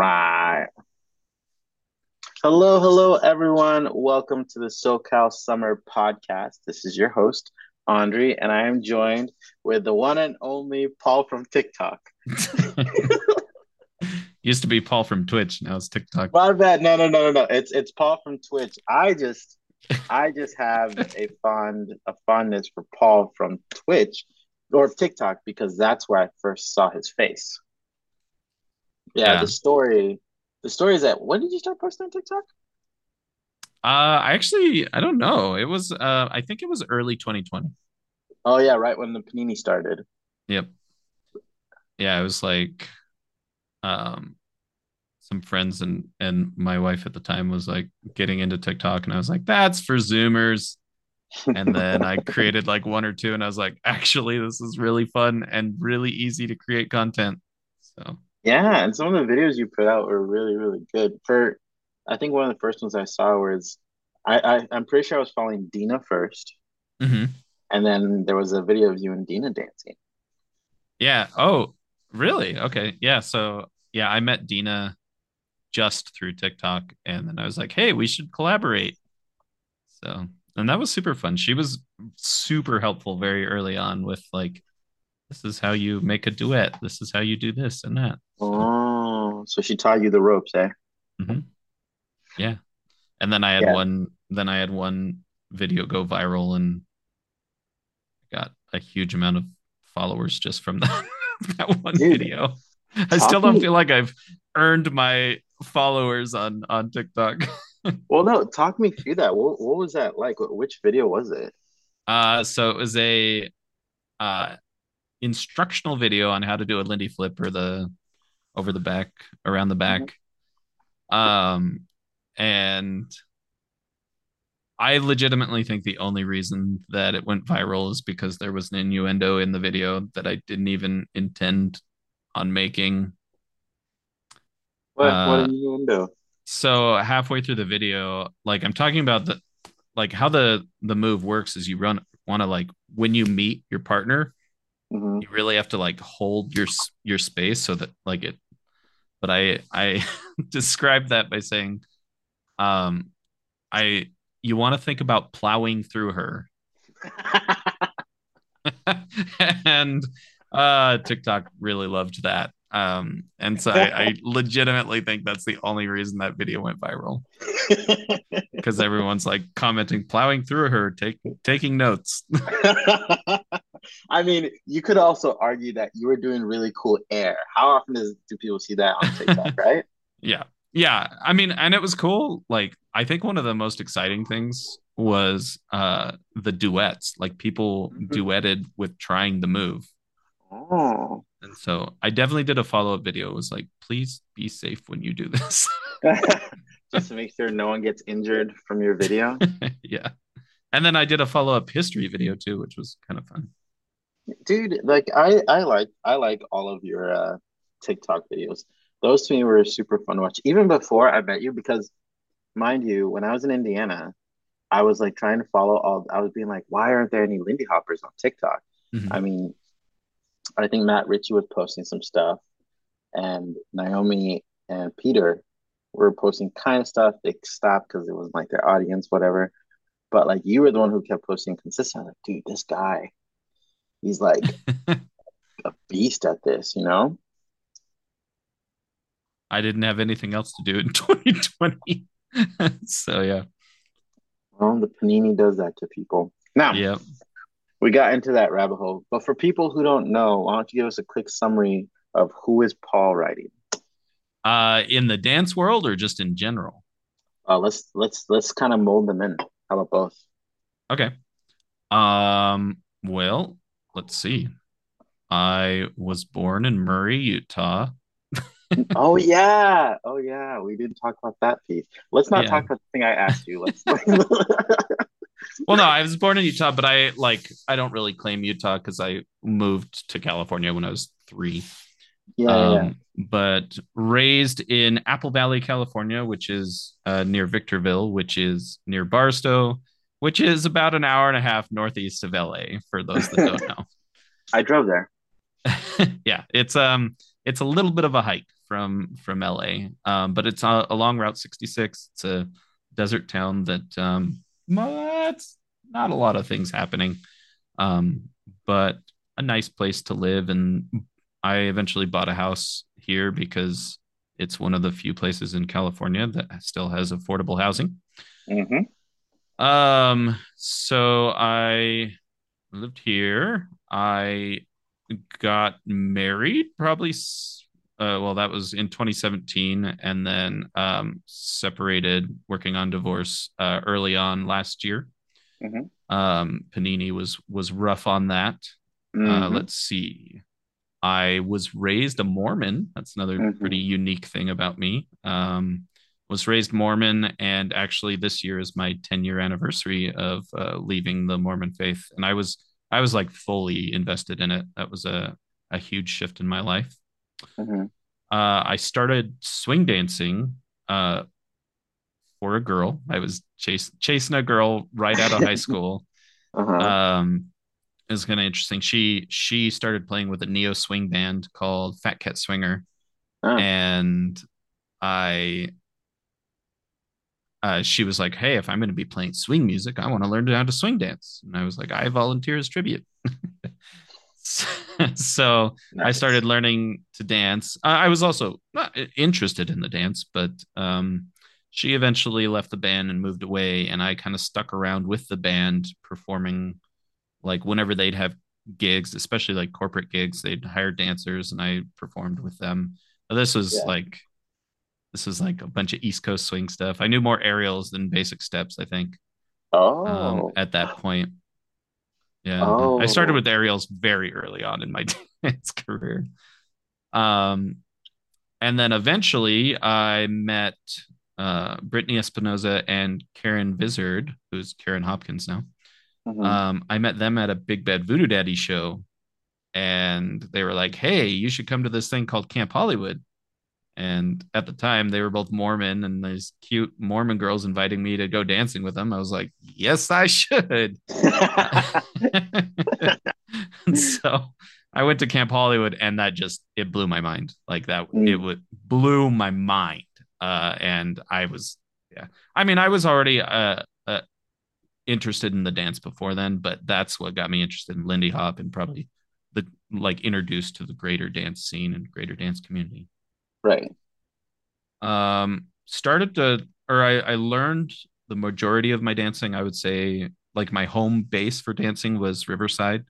Right. Hello, hello, everyone. Welcome to the SoCal Summer Podcast. This is your host, Andre, and I am joined with the one and only Paul from TikTok. Used to be Paul from Twitch. Now it's TikTok. My bad. No, no, no, no, no. It's it's Paul from Twitch. I just I just have a fond a fondness for Paul from Twitch or TikTok because that's where I first saw his face. Yeah, Yeah. the story the story is that when did you start posting on TikTok? Uh, I actually I don't know. It was uh I think it was early 2020. Oh yeah, right when the panini started. Yep. Yeah, it was like um some friends and and my wife at the time was like getting into TikTok and I was like, that's for Zoomers. And then I created like one or two and I was like, actually, this is really fun and really easy to create content. So Yeah, and some of the videos you put out were really, really good. For I think one of the first ones I saw was I, I I'm pretty sure I was following Dina first, mhm. and then there was a video of you and Dina dancing. Yeah. Oh, really? Okay. Yeah. So yeah, I met Dina just through TikTok, and then I was like, "Hey, we should collaborate." So, and that was super fun. She was super helpful very early on with like, "This is how you make a duet. This is how you do this and that." Oh, so she taught you the ropes, eh? mhm. Yeah. And then I had Yeah. one. Then I had one video go viral and got a huge amount of followers just from that that one Dude, video. I still don't feel like I've earned my followers on on TikTok. well, no, talk me through that. What what was that like? Which video was it? Uh, so it was a uh instructional video on how to do a Lindy flip or the over the back, around the Mhm. back. Um, and I legitimately think the only reason that it went viral is because there was an innuendo in the video that I didn't even intend on making. What what Uh, did you do? so halfway through the video, like I'm talking about the like how the the move works is you run want to like when you meet your partner, hmm you really have to like hold your your space so that like it. But I I described that by saying, um, I you want to think about plowing through her and uh TikTok really loved that. Um and so I, I legitimately think that's the only reason that video went viral because everyone's like commenting plowing through her take, taking notes. I mean, you could also argue that you were doing really cool air. How often does do people see that on TikTok, right? yeah. Yeah, I mean and it was cool like I think one of the most exciting things was uh the duets like people Mhm. duetted with trying the move. Oh. And so I definitely did a follow-up video. It was like please be safe when you do this. Just to make sure no one gets injured from your video. yeah. And then I did a follow-up history video too, which was kind of fun. Dude, like I I like I like all of your uh TikTok videos. Those to me were super fun to watch. Even before I met you, because mind you, when I was in Indiana, I was like trying to follow all I was being like, why aren't there any Lindy Hoppers on TikTok? Mhm. I mean, I think Matt Ritchie was posting some stuff, and Naomi and Peter were posting kind of stuff. They stopped because it wasn't like their audience, whatever. But like you were the one who kept posting consistently. Like, dude, this guy, he's like a beast at this, you know? I didn't have anything else to do in 2020. so yeah. Well, the panini does that to people. Now, Yeah. we got into that rabbit hole, but for people who don't know, why don't you give us a quick summary of who is Paul Riding? Uh in the dance world or just in general? Uh, let's let's let's kind of mold them in. How about both? Okay. Um well, let's see. I was born in Murray, Utah. Oh yeah, oh yeah, we didn't talk about that piece. Let's not Yeah. talk about the thing I asked you. Let's. Well, no, I was born in Utah, but I like I don't really claim Utah because I moved to California when I was three. yeah, yeah, yeah. Um, but raised in Apple Valley, California, which is uh, near Victorville, which is near Barstow, which is about an hour and a half northeast of LA. For those that don't know, I drove there. yeah, it's um, it's a little bit of a hike from from LA, um, but it's a, along Route 66. It's a desert town that um, it's not a lot of things happening, um, but a nice place to live. And I eventually bought a house here because it's one of the few places in California that still has affordable housing. Mm-hmm. Um, so I lived here. I got married probably uh, well that was in 2017 and then um, separated working on divorce uh, early on last year Mm-hmm. um, panini was was rough on that uh, Mhm. let's see i was raised a mormon that's another Mhm. pretty unique thing about me um, was raised mormon and actually this year is my 10 year anniversary of uh, leaving the mormon faith and i was i was like fully invested in it that was a, a huge shift in my life Mhm. uh, I started swing dancing uh, for a girl. I was chase, chasing a girl right out of high school. Uh-huh. Um, it was kind of interesting. She she started playing with a neo swing band called Fat Cat Swinger, Ah. and I. Uh, she was like, "Hey, if I'm going to be playing swing music, I want to learn how to swing dance." And I was like, "I volunteer as tribute." so I Nice. started learning to dance. I I was also not interested in the dance, but um, she eventually left the band and moved away, and I kind of stuck around with the band performing like whenever they'd have gigs, especially like corporate gigs, they'd hire dancers and I performed with them. This was Yeah. like this was like a bunch of East Coast swing stuff. I knew more aerials than basic steps, I think, um, Oh. at that point. Yeah, I started Oh. with aerials very early on in my dance career. Um, and then eventually I met uh, Brittany Espinoza and Karen Vizard, who's Karen Hopkins now. Mhm. Um, I met them at a Big Bad Voodoo Daddy show, and they were like, "Hey, you should come to this thing called Camp Hollywood." And at the time, they were both Mormon, and these cute Mormon girls inviting me to go dancing with them. I was like, "Yes, I should." So I went to Camp Hollywood, and that just it blew my mind. Like that, Mm. it would blew my mind. Uh, and I was, yeah, I mean, I was already uh, uh interested in the dance before then, but that's what got me interested in Lindy Hop and probably the like introduced to the greater dance scene and greater dance community. Right. Um, started to, or I, I learned the majority of my dancing. I would say like my home base for dancing was Riverside,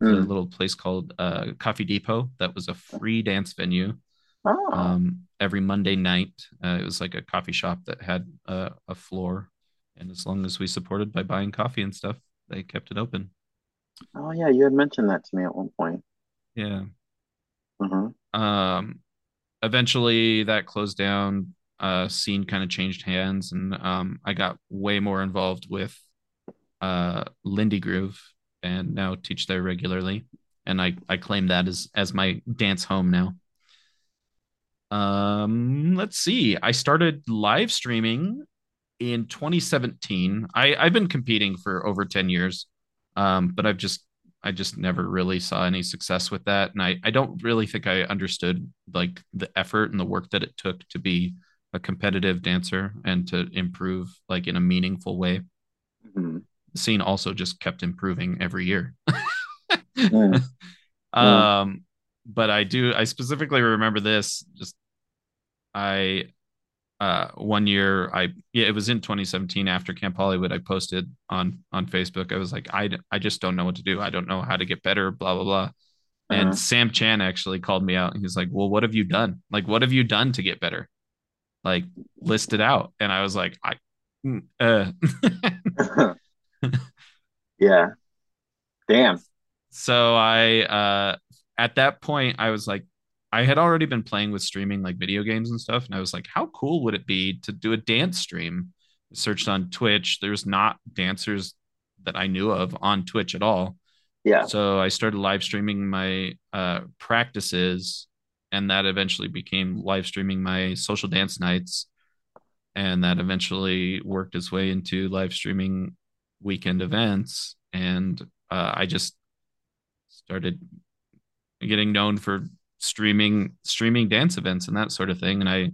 a Mm. little place called uh, Coffee Depot that was a free dance venue Oh. um, every Monday night. Uh, it was like a coffee shop that had uh, a floor, and as long as we supported by buying coffee and stuff, they kept it open. Oh yeah, you had mentioned that to me at one point. Yeah. Mm-hmm. Um, eventually, that closed down. Uh, scene kind of changed hands, and um, I got way more involved with uh, Lindy Groove, and now teach there regularly. And I I claim that as as my dance home now. Um, let's see. I started live streaming in 2017. I I've been competing for over 10 years. Um, but I've just I just never really saw any success with that. And I I don't really think I understood like the effort and the work that it took to be a competitive dancer and to improve like in a meaningful way. Mm-hmm. The scene also just kept improving every year. Mm. Um, but I do I specifically remember this. Just I uh one year I yeah it was in 2017 after Camp Hollywood I posted on on Facebook. I was like I I just don't know what to do. I don't know how to get better blah blah blah. And Uh-huh. Sam Chan actually called me out. And he's like well what have you done? Like what have you done to get better? Like list it out. And I was like I mm, uh. Yeah. Damn. so I uh at that point I was like I had already been playing with streaming like video games and stuff and I was like how cool would it be to do a dance stream? Searched on Twitch. There's not dancers that I knew of on Twitch at all. Yeah. so I started live streaming my uh practices and that eventually became live streaming my social dance nights and that eventually worked its way into live streaming weekend events and uh, I just started getting known for streaming streaming dance events and that sort of thing. And i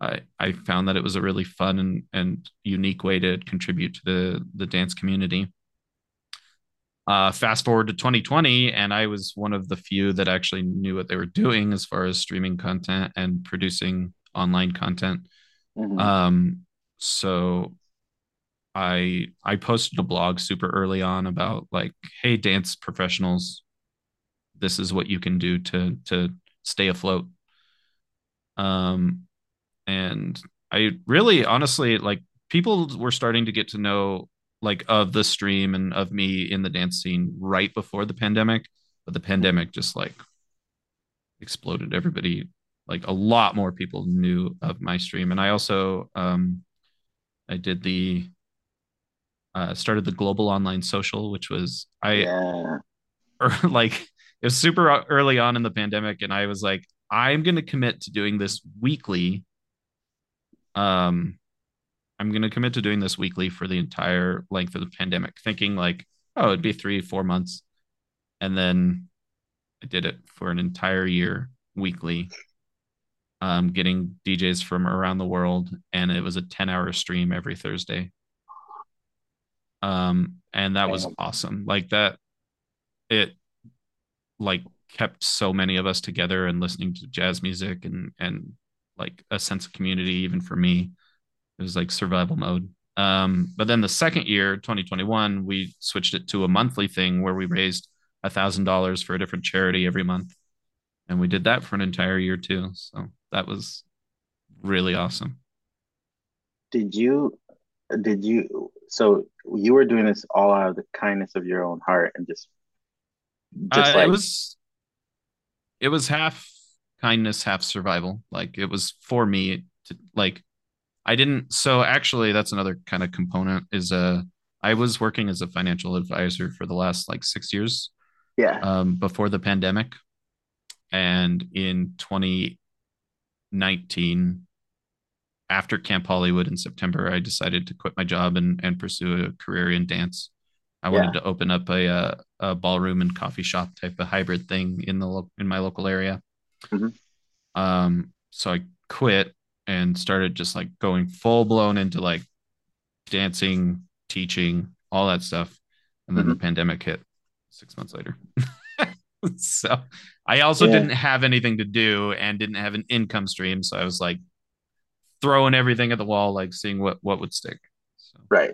i i found that it was a really fun and and unique way to contribute to the the dance community. Uh, fast forward to 2020 and i was one of the few that actually knew what they were doing as far as streaming content and producing online content. Mm-hmm. um so i i posted a blog super early on about like hey dance professionals this is what you can do to to stay afloat. Um and i really honestly like people were starting to get to know like of the stream and of me in the dance scene right before the pandemic but the pandemic just like exploded everybody. Like a lot more people knew of my stream. And i also um i did the uh started the global online social which was i yeah. or like it was super early on in the pandemic and i was like i'm going to commit to doing this weekly um i'm going to commit to doing this weekly for the entire length of the pandemic thinking like oh it'd be three four months. And then i did it for an entire year weekly um getting djs from around the world and it was a 10 hour stream every thursday. Um and that was awesome. Like that it like kept so many of us together and listening to jazz music and and like a sense of community even for me. It was like survival mode. Um, but then the second year 2021 we switched it to a monthly thing where we raised a thousand dollars for a different charity every month. And we did that for an entire year too. So that was really awesome. Did you did you so you were doing this all out of the kindness of your own heart and just just uh, like... it was it was half kindness, half survival. Like it was for me to like I didn't so actually that's another kind of component is uh I was working as a financial advisor for the last like 6 years. Yeah. Um before the pandemic. And in 2019 after Camp Hollywood in September, I decided to quit my job and and pursue a career in dance. I wanted yeah. to open up a, a, uh, a ballroom and coffee shop type of hybrid thing in the in my local area. Mm-hmm. Um, so I quit and started just like going full blown into like dancing, teaching, all that stuff, and then mm-hmm. the pandemic hit six months later. so I also yeah. didn't have anything to do and didn't have an income stream, so I was like throwing everything at the wall, like seeing what what would stick. So. Right.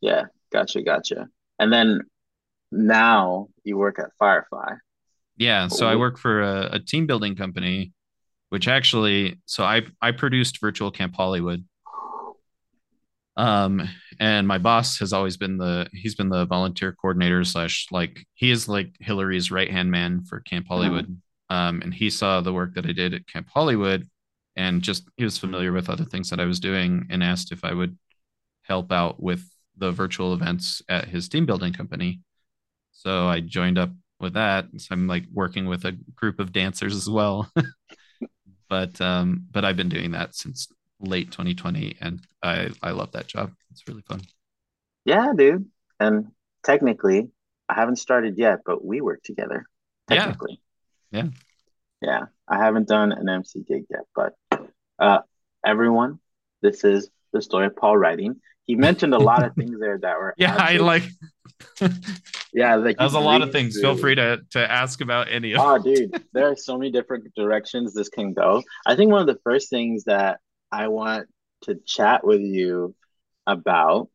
Yeah. Gotcha. Gotcha. And then now you work at Firefly. Yeah, so I work for a, a team building company, which actually, so I I produced Virtual Camp Hollywood. Um, and my boss has always been the he's been the volunteer coordinator slash like he is like Hillary's right hand man for Camp mm-hmm. Hollywood. Mm-hmm. Um, and he saw the work that I did at Camp Hollywood, and just he was familiar with other things that I was doing, and asked if I would help out with the virtual events at his team building company. So I joined up with that. So I'm like working with a group of dancers as well. but um, but I've been doing that since late 2020, and I I love that job. It's really fun. Yeah, dude. And technically, I haven't started yet, but we work together. Technically. Yeah. Yeah. yeah. I haven't done an MC gig yet, but uh, everyone, this is the story of Paul Riding he mentioned a lot of things there that were yeah i like yeah like that was a lot of things. feel free to to ask about any of oh dude there are so many different directions this can go. I think one of the first things that i want to chat with you about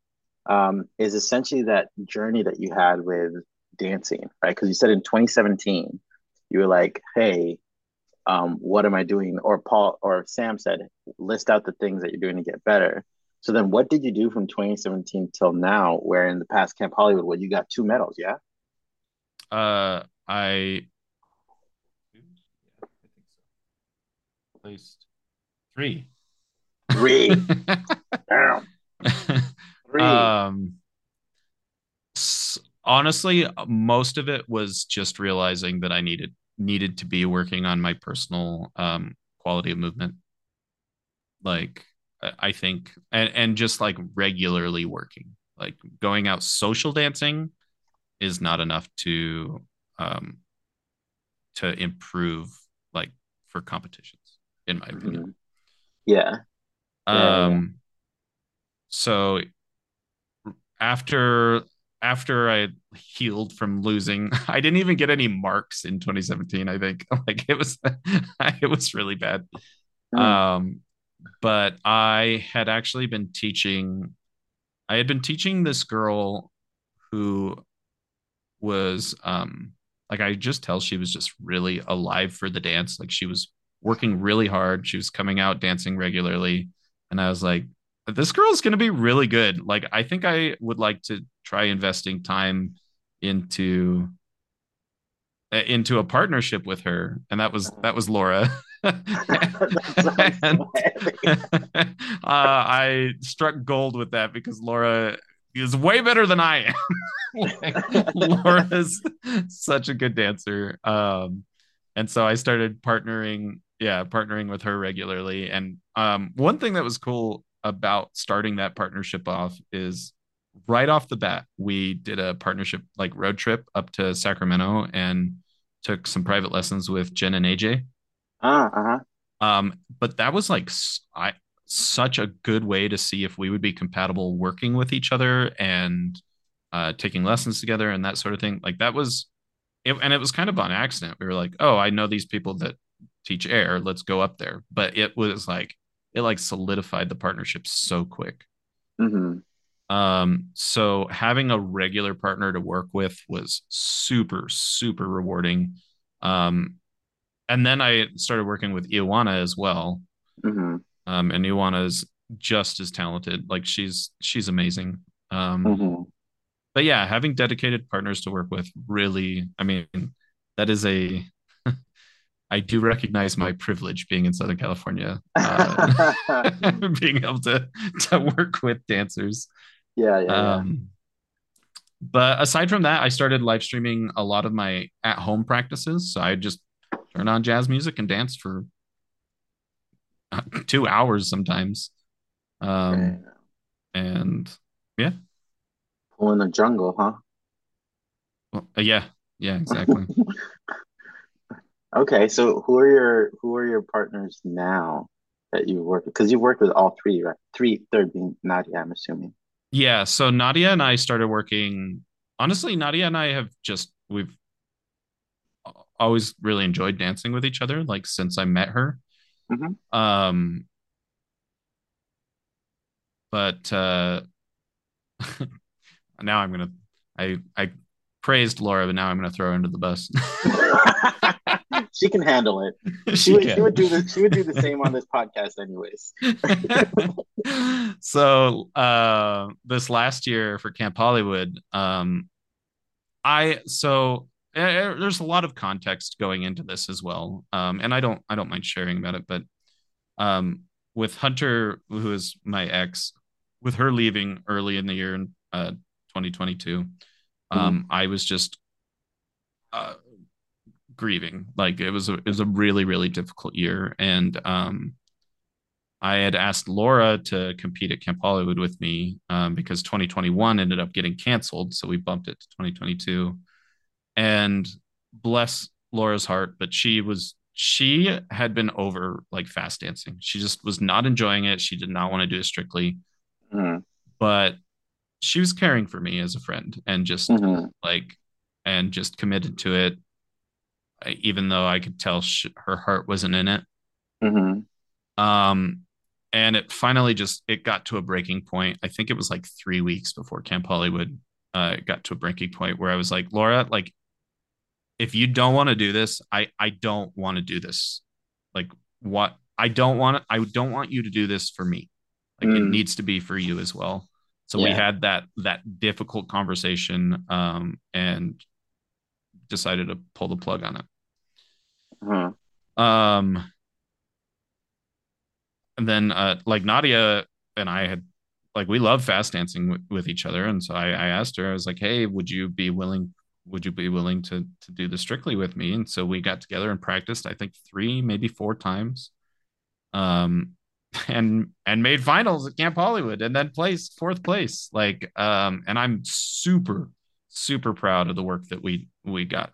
um, is essentially that journey that you had with dancing right? Because you said in 2017 you were like hey um, what am i doing? Or paul or sam said list out the things that you're doing to get better so then what did you do from 2017 till now, where in the past Camp Hollywood, where you got two medals, yeah? Uh I Yeah, I think so. placed three. Three. Damn. three. Um honestly, most of it was just realizing that I needed needed to be working on my personal um quality of movement. Like I think, and, and just like regularly working, like going out social dancing is not enough to, um, to improve like for competitions, in my opinion. Mhm. Yeah. Yeah. Yeah. Um, so after after I healed from losing, I didn't even get any marks in 2017. I think like it was it was really bad. Mm. Um, but I had actually been teaching. I had been teaching this girl who was um like I just tell she was just really alive for the dance. Like she was working really hard. She was coming out dancing regularly, and I was like, this girl's going to be really good. Like I think I would like to try investing time into into a partnership with her and that was that was Laura and, uh, I struck gold with that because Laura is way better than I am. like, Laura's such a good dancer. Um, and so I started partnering, yeah, partnering with her regularly. And um, one thing that was cool about starting that partnership off is right off the bat, we did a partnership like road trip up to Sacramento and took some private lessons with Jen and AJ. Ah, uh-huh. Um, but that was like I such a good way to see if we would be compatible working with each other and uh, taking lessons together and that sort of thing. Like that was, it, and it was kind of on accident. We were like, oh, I know these people that teach air. Let's go up there. But it was like it like solidified the partnership so quick. Mm-hmm. Um, so having a regular partner to work with was super, super rewarding. Um, and then I started working with Ioana as well. Mm-hmm. Um, and Ioana is just as talented. Like she's she's amazing. Um, Mm-hmm. but yeah, having dedicated partners to work with really, I mean, that is a I do recognize my privilege being in Southern California, uh, being able to to work with dancers. Yeah, yeah, yeah. Um, but aside from that, I started live streaming a lot of my at home practices. So I just turn on jazz music and dance for uh, two hours sometimes. Um, and yeah, Pool in the jungle, huh? well, uh, yeah, yeah, exactly. Okay, so who are your who are your partners now that you work with? Because you worked with all three, right? Three, third being Nadia, I'm assuming. Yeah, so Nadia and I started working. Honestly, Nadia and I have just we've always really enjoyed dancing with each other, like since I met her. hmm Um, but uh now I'm gonna I I praised Laura, but now I'm gonna throw her under the bus. She can handle it. She she would she would do the she would do the same on this podcast anyways. so uh this last year for Camp Hollywood, um I so uh, there's a lot of context going into this as well. Um and I don't I don't mind sharing about it, but um with Hunter, who is my ex, with her leaving early in the year in uh 2022, Mhm. um I was just uh grieving. Like it was a it was a really, really difficult year. And um I had asked Laura to compete at Camp Hollywood with me um, because 2021 ended up getting canceled. So we bumped it to 2022. And bless Laura's heart, but she was, she had been over like fast dancing. She just was not enjoying it. She did not want to do it strictly, hmm but she was caring for me as a friend and just hmm like, and just committed to it, even though I could tell sh- her heart wasn't in it. hmm Um, and it finally just it got to a breaking point. I think it was like three weeks before Camp Hollywood. Uh, it got to a breaking point where I was like, Laura, like, if you don't want to do this, I I don't want to do this. Like, what I don't want I don't want you to do this for me. Like, it Mm. needs to be for you as well. So we had that that difficult conversation, um, and decided to pull the plug on it. hmm Um, and then uh like Nadia and I had like we love fast dancing with, with each other. And so I, I asked her I was like hey would you be willing would you be willing to to do this strictly with me? And so we got together and practiced I think three maybe four times um and and made finals at Camp Hollywood and then placed fourth place. Like um and I'm super super proud of the work that we we got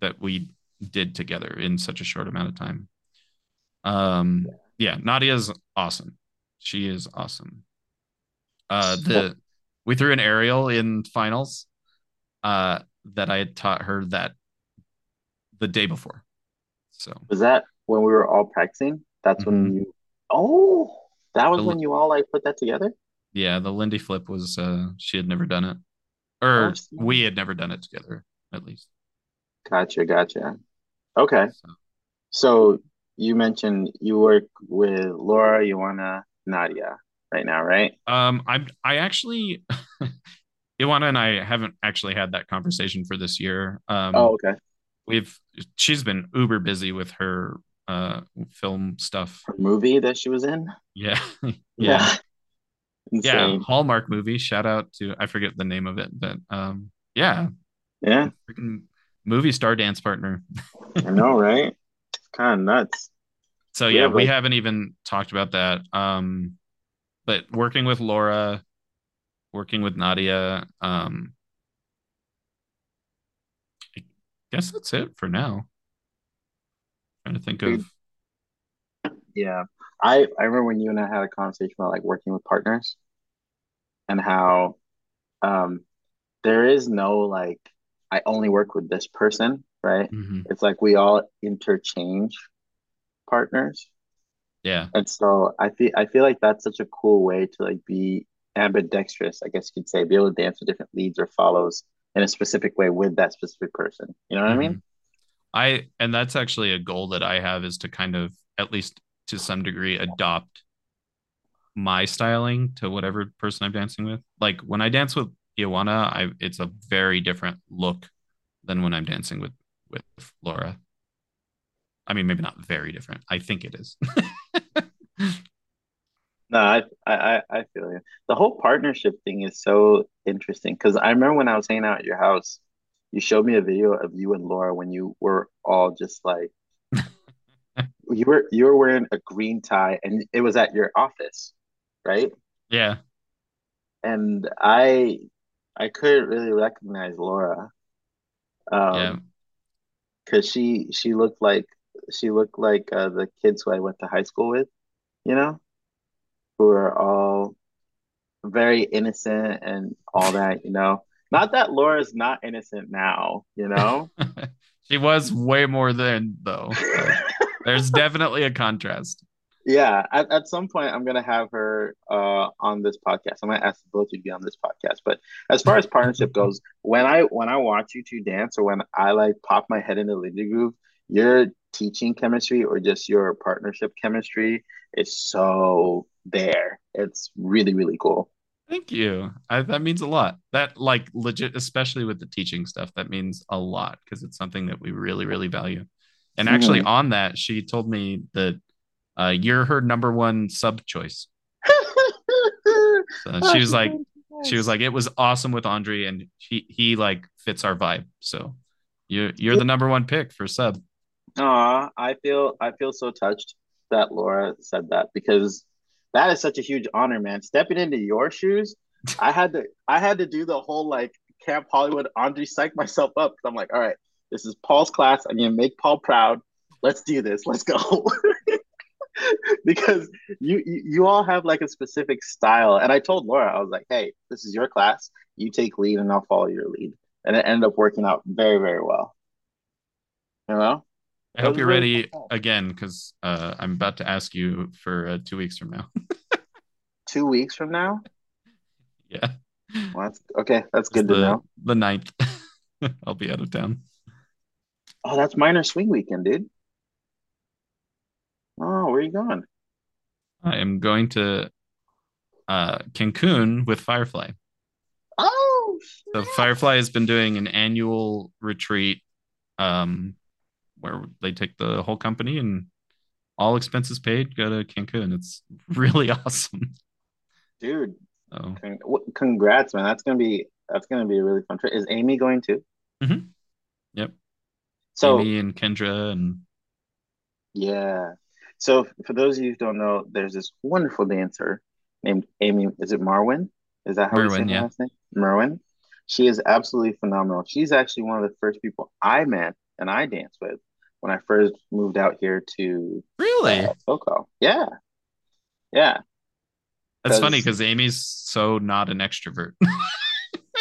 that we did together in such a short amount of time Um, yeah, Nadia's awesome. She is awesome. Uh, the we threw an aerial in finals. Uh, that I had taught her that the day before. So Was that when we were all practicing? That's when mhm. you. Oh, that was the when you all like put that together. yeah the Lindy flip was uh she had never done it or we had never done it together at least. gotcha, gotcha. Okay, So so you mentioned you work with Laura, Ioana, Nadia right now, right? um I'm I actually Ioana and I haven't actually had that conversation for this year. Um, Oh, okay. we've she's been uber busy with her uh film stuff. Her movie that she was in. Yeah. yeah. Yeah, Yeah. Hallmark movie. Shout out to I forget the name of it, but um yeah, Yeah, freaking movie star dance partner. I know, right? It's kind of nuts. So yeah, have we like, haven't even talked about that. Um but working with Laura, working with Nadia, um I guess that's it for now. Trying to think of yeah. I I remember when you and I had a conversation about like working with partners and how um there is no like I only work with this person, right? Mhm. It's like we all interchange partners. yeah. And so I feel I feel like that's such a cool way to like be ambidextrous, I guess you could say, be able to dance with different leads or follows in a specific way with that specific person. You know what I mean? Mhm. I and that's actually a goal that I have is to kind of at least to some degree adopt my styling to whatever person I'm dancing with. Like when I dance with Ioana, I it's a very different look than when I'm dancing with with Laura. I mean, maybe not very different. I think it is. No, I I I feel you. The whole partnership thing is so interesting because I remember when I was hanging out at your house, you showed me a video of you and Laura when you were all just like you were you were wearing a green tie and it was at your office, right? yeah, And I I couldn't really recognize Laura yeah. um because she she looked like she looked like uh, the kids who I went to high school with, you know, who are all very innocent and all that, you know. Not that Laura's not innocent now, you know. she was way more than though. There's definitely a contrast. Yeah, at, at some point I'm gonna have her uh on this podcast. I'm gonna ask both of you to be on this podcast. But as far as partnership goes, when I when I watch you two dance or when I like pop my head in the Lindy Groove, your teaching chemistry or just your partnership chemistry is so there. It's really, really cool. Thank you. I, that means a lot. That like legit, especially with the teaching stuff, that means a lot because it's something that we really, really value. And actually, Mhm. on that, she told me that uh, you're her number one sub choice. So she was like, she was like, it was awesome with Andre, and he he like fits our vibe. So you're you're the number one pick for sub. Aw, I feel I feel so touched that Laura said that because that is such a huge honor, man. Stepping into your shoes, I had to I had to do the whole like Camp Hollywood Andre psych myself up because I'm like, all right, this is Paul's class. I'm gonna make Paul proud. Let's do this. Let's go. because you, you you all have like a specific style. And I told Laura, I was like, hey, this is your class. You take lead and I'll follow your lead. And it ended up working out very, very well. You know? I hope you're really ready fun again because uh, I'm about to ask you for uh, two weeks from now. two weeks from now. yeah, Well, that's okay. That's it's good to the know. the ninth. I'll be out of town. Oh, that's minor swing weekend, dude. Oh, where are you going? I am going to uh, Cancun with Firefly. Oh, So. Firefly has been doing an annual retreat um, where they take the whole company and all expenses paid, go to Cancun. It's really awesome. dude. Oh. Con congrats, man. That's gonna be that's gonna be a really fun trip. Is Amy going too? mhm. Yep. So me and Kendra and yeah. So for those of you who don't know, there's this wonderful dancer named Amy. Is it Marwin? Is that how we say Merwin. her Yeah. last name? Merwin. She is absolutely phenomenal. She's actually one of the first people I met and I danced with when I first moved out here to Really? uh, SoCal. Yeah, yeah. That's funny because Amy's so not an extrovert.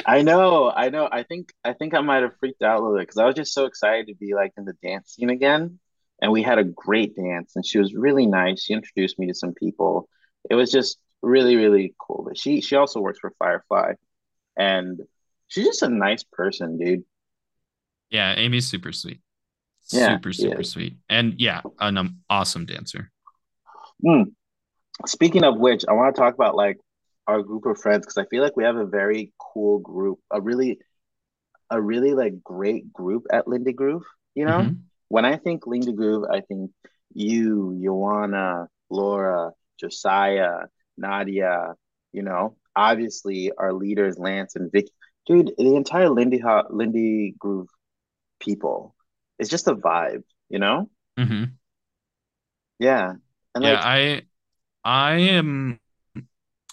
I know, I know. I think I think I might have freaked out a little bit because I was just so excited to be like in the dance scene again. And we had a great dance, and she was really nice. She introduced me to some people. It was just really, really cool. But she she also works for Firefly, and she's just a nice person, dude. Yeah, Amy's super sweet. Yeah, Super, super sweet. And yeah, an um, awesome dancer. Mm. Speaking of which, I want to talk about like our group of friends because I feel like we have a very cool group, a really a really like great group at Lindy Groove. You know, hmm when I think Lindy Groove, I think you, Ioana, Laura, Josiah, Nadia. You know, obviously our leaders, Lance and Vicky. Dude, the entire Lindy Ho Lindy Groove people. It's just a vibe. You know? hmm Yeah, and Yeah, like. I I am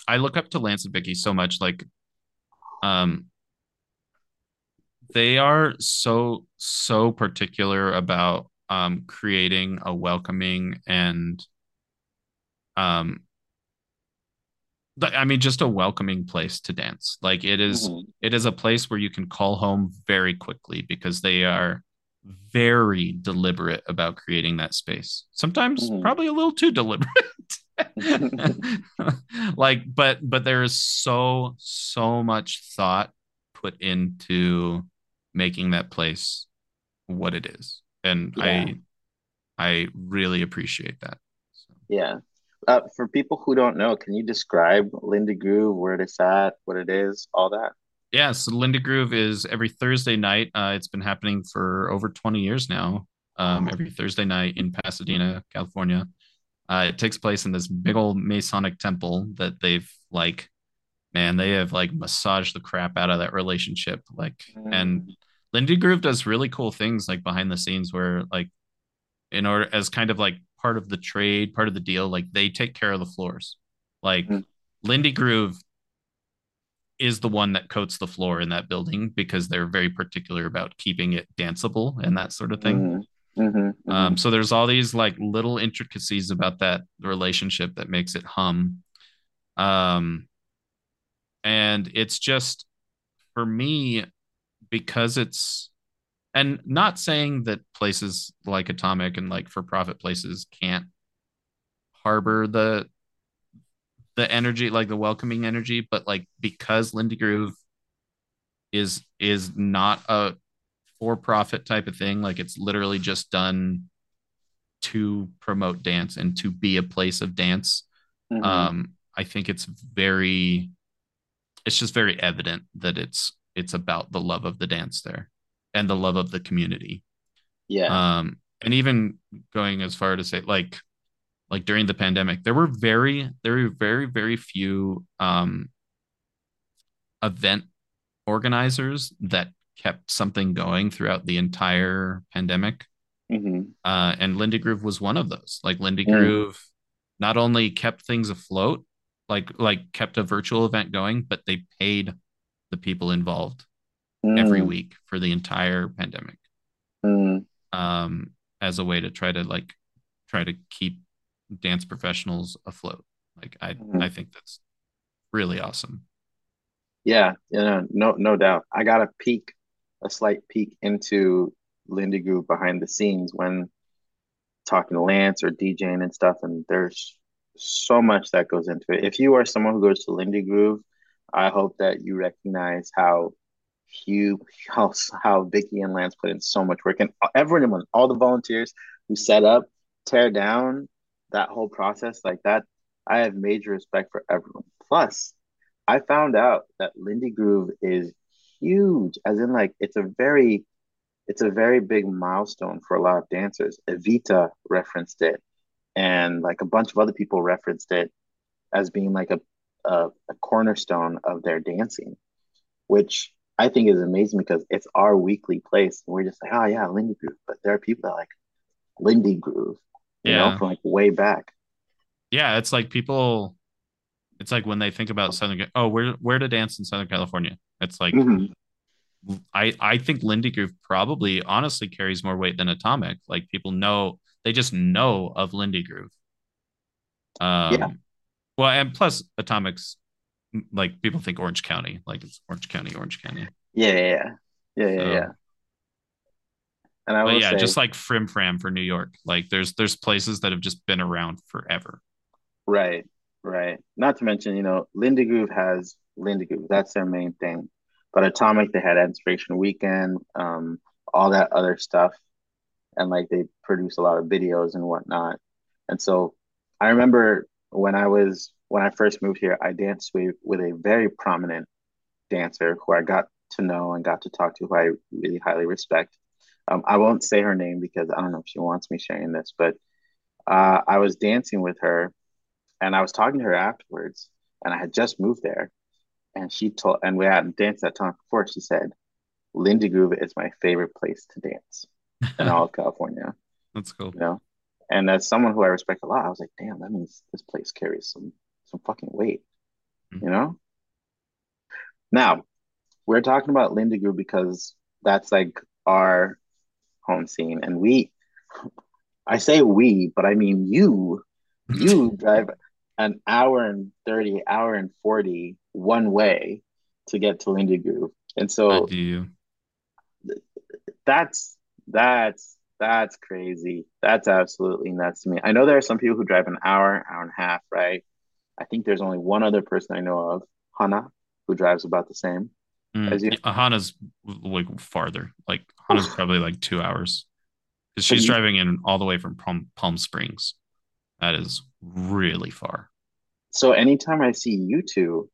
I look up to Lance and Vicky so much. Like, um, they are so so particular about um creating a welcoming and um I mean just a welcoming place to dance. Like it is mhm, it is a place where you can call home very quickly because they are very deliberate about creating that space. Sometimes mhm. probably a little too deliberate. like but but there is so so much thought put into making that place what it is. And Yeah, i i really appreciate that so, yeah. Uh, for people who don't know, can you describe Lindy Groove, where it's at, what it is, all that? yeah so Lindy Groove is every thursday night uh, it's been happening for over 20 years now um, every thursday night in pasadena california uh, it takes place in this big old masonic temple that they've like man, they have like massaged the crap out of that relationship. Like, and Mm, Lindy Groove does really cool things like behind the scenes where like in order as kind of like part of the trade, part of the deal, like they take care of the floors. Like mm, Lindy Groove is the one that coats the floor in that building because they're very particular about keeping it danceable and that sort of thing. mm, mhm, Um, mhm. so there's all these like little intricacies about that relationship that makes it hum. Um, and it's just for me because it's and not saying that places like Atomic and like for profit places can't harbor the the energy like the welcoming energy but like because Lindy Groove is is not a for profit type of thing like it's literally just done to promote dance and to be a place of dance mhm. um I think it's very it's just very evident that it's it's about the love of the dance there and the love of the community. Yeah. Um, and even going as far to say like like during the pandemic, there were very there were very very few um, event organizers that kept something going throughout the entire pandemic. mhm, Uh, and Lindy Groove was one of those. Like Lindy mm, Groove not only kept things afloat, like like kept a virtual event going, but they paid the people involved every mm, week for the entire pandemic mm, um, as a way to try to like try to keep dance professionals afloat. Like I mhm. I think that's really awesome. Yeah, you know, no, no doubt. I got a peek, a slight peek into Lindy Groove behind the scenes when talking to Lance or DJing and stuff, and there's so much that goes into it. If you are someone who goes to Lindy Groove, I hope that you recognize how Hugh, how how Vicky and Lance put in so much work, and everyone, all the volunteers who set up, tear down that whole process like that. I have major respect for everyone. Plus, I found out that Lindy Groove is huge, as in like it's a very it's a very big milestone for a lot of dancers. Evita referenced it, and like a bunch of other people referenced it as being like a a, a cornerstone of their dancing, which I think is amazing because it's our weekly place. And we're just like, oh yeah, Lindy Groove. But there are people that like Lindy Groove, you know, from like way back. Yeah, it's like people it's like when they think about Southern oh, where where to dance in Southern California. It's like hmm I I think Lindy Groove probably honestly carries more weight than Atomic. Like people know they just know of Lindy Groove. Um, Yeah, well, and plus Atomic's like people think Orange County, like it's Orange County, Orange County. yeah, yeah, yeah, yeah, yeah. So, yeah. And I will yeah, say, just like Frim Fram for New York, like there's there's places that have just been around forever. right, right. Not to mention, you know, Lindy Groove has Lindy Groove. That's their main thing. But Atomic, they had Inspiration Weekend, um, all that other stuff, and like they produce a lot of videos and whatnot. And so I remember when I was when I first moved here, I danced with with a very prominent dancer who I got to know and got to talk to, who I really highly respect. Um, I won't say her name because I don't know if she wants me sharing this, but uh, I was dancing with her and I was talking to her afterwards, and I had just moved there, and she told, and we hadn't danced that time before. She said, "Lindy Groove is my favorite place to dance in all of California." That's cool. You know, and as someone who I respect a lot, I was like, "Damn, that means this place carries some some fucking weight." You know. Now we're talking about Lindy Groove because that's like our home scene, and we I say we, but I mean you. You drive an hour and 30, hour and 40 one way to get to Lindy Groove. And so that's that's that's crazy. That's absolutely nuts to me. I know there are some people who drive an hour, hour and a half, right? I think there's only one other person I know of, Hana, who drives about the same Mm, as you. Hana's like farther. Like Hana's probably like two hours because she's you driving in all the way from Palm, Palm Springs. That is really far. So anytime I see you two,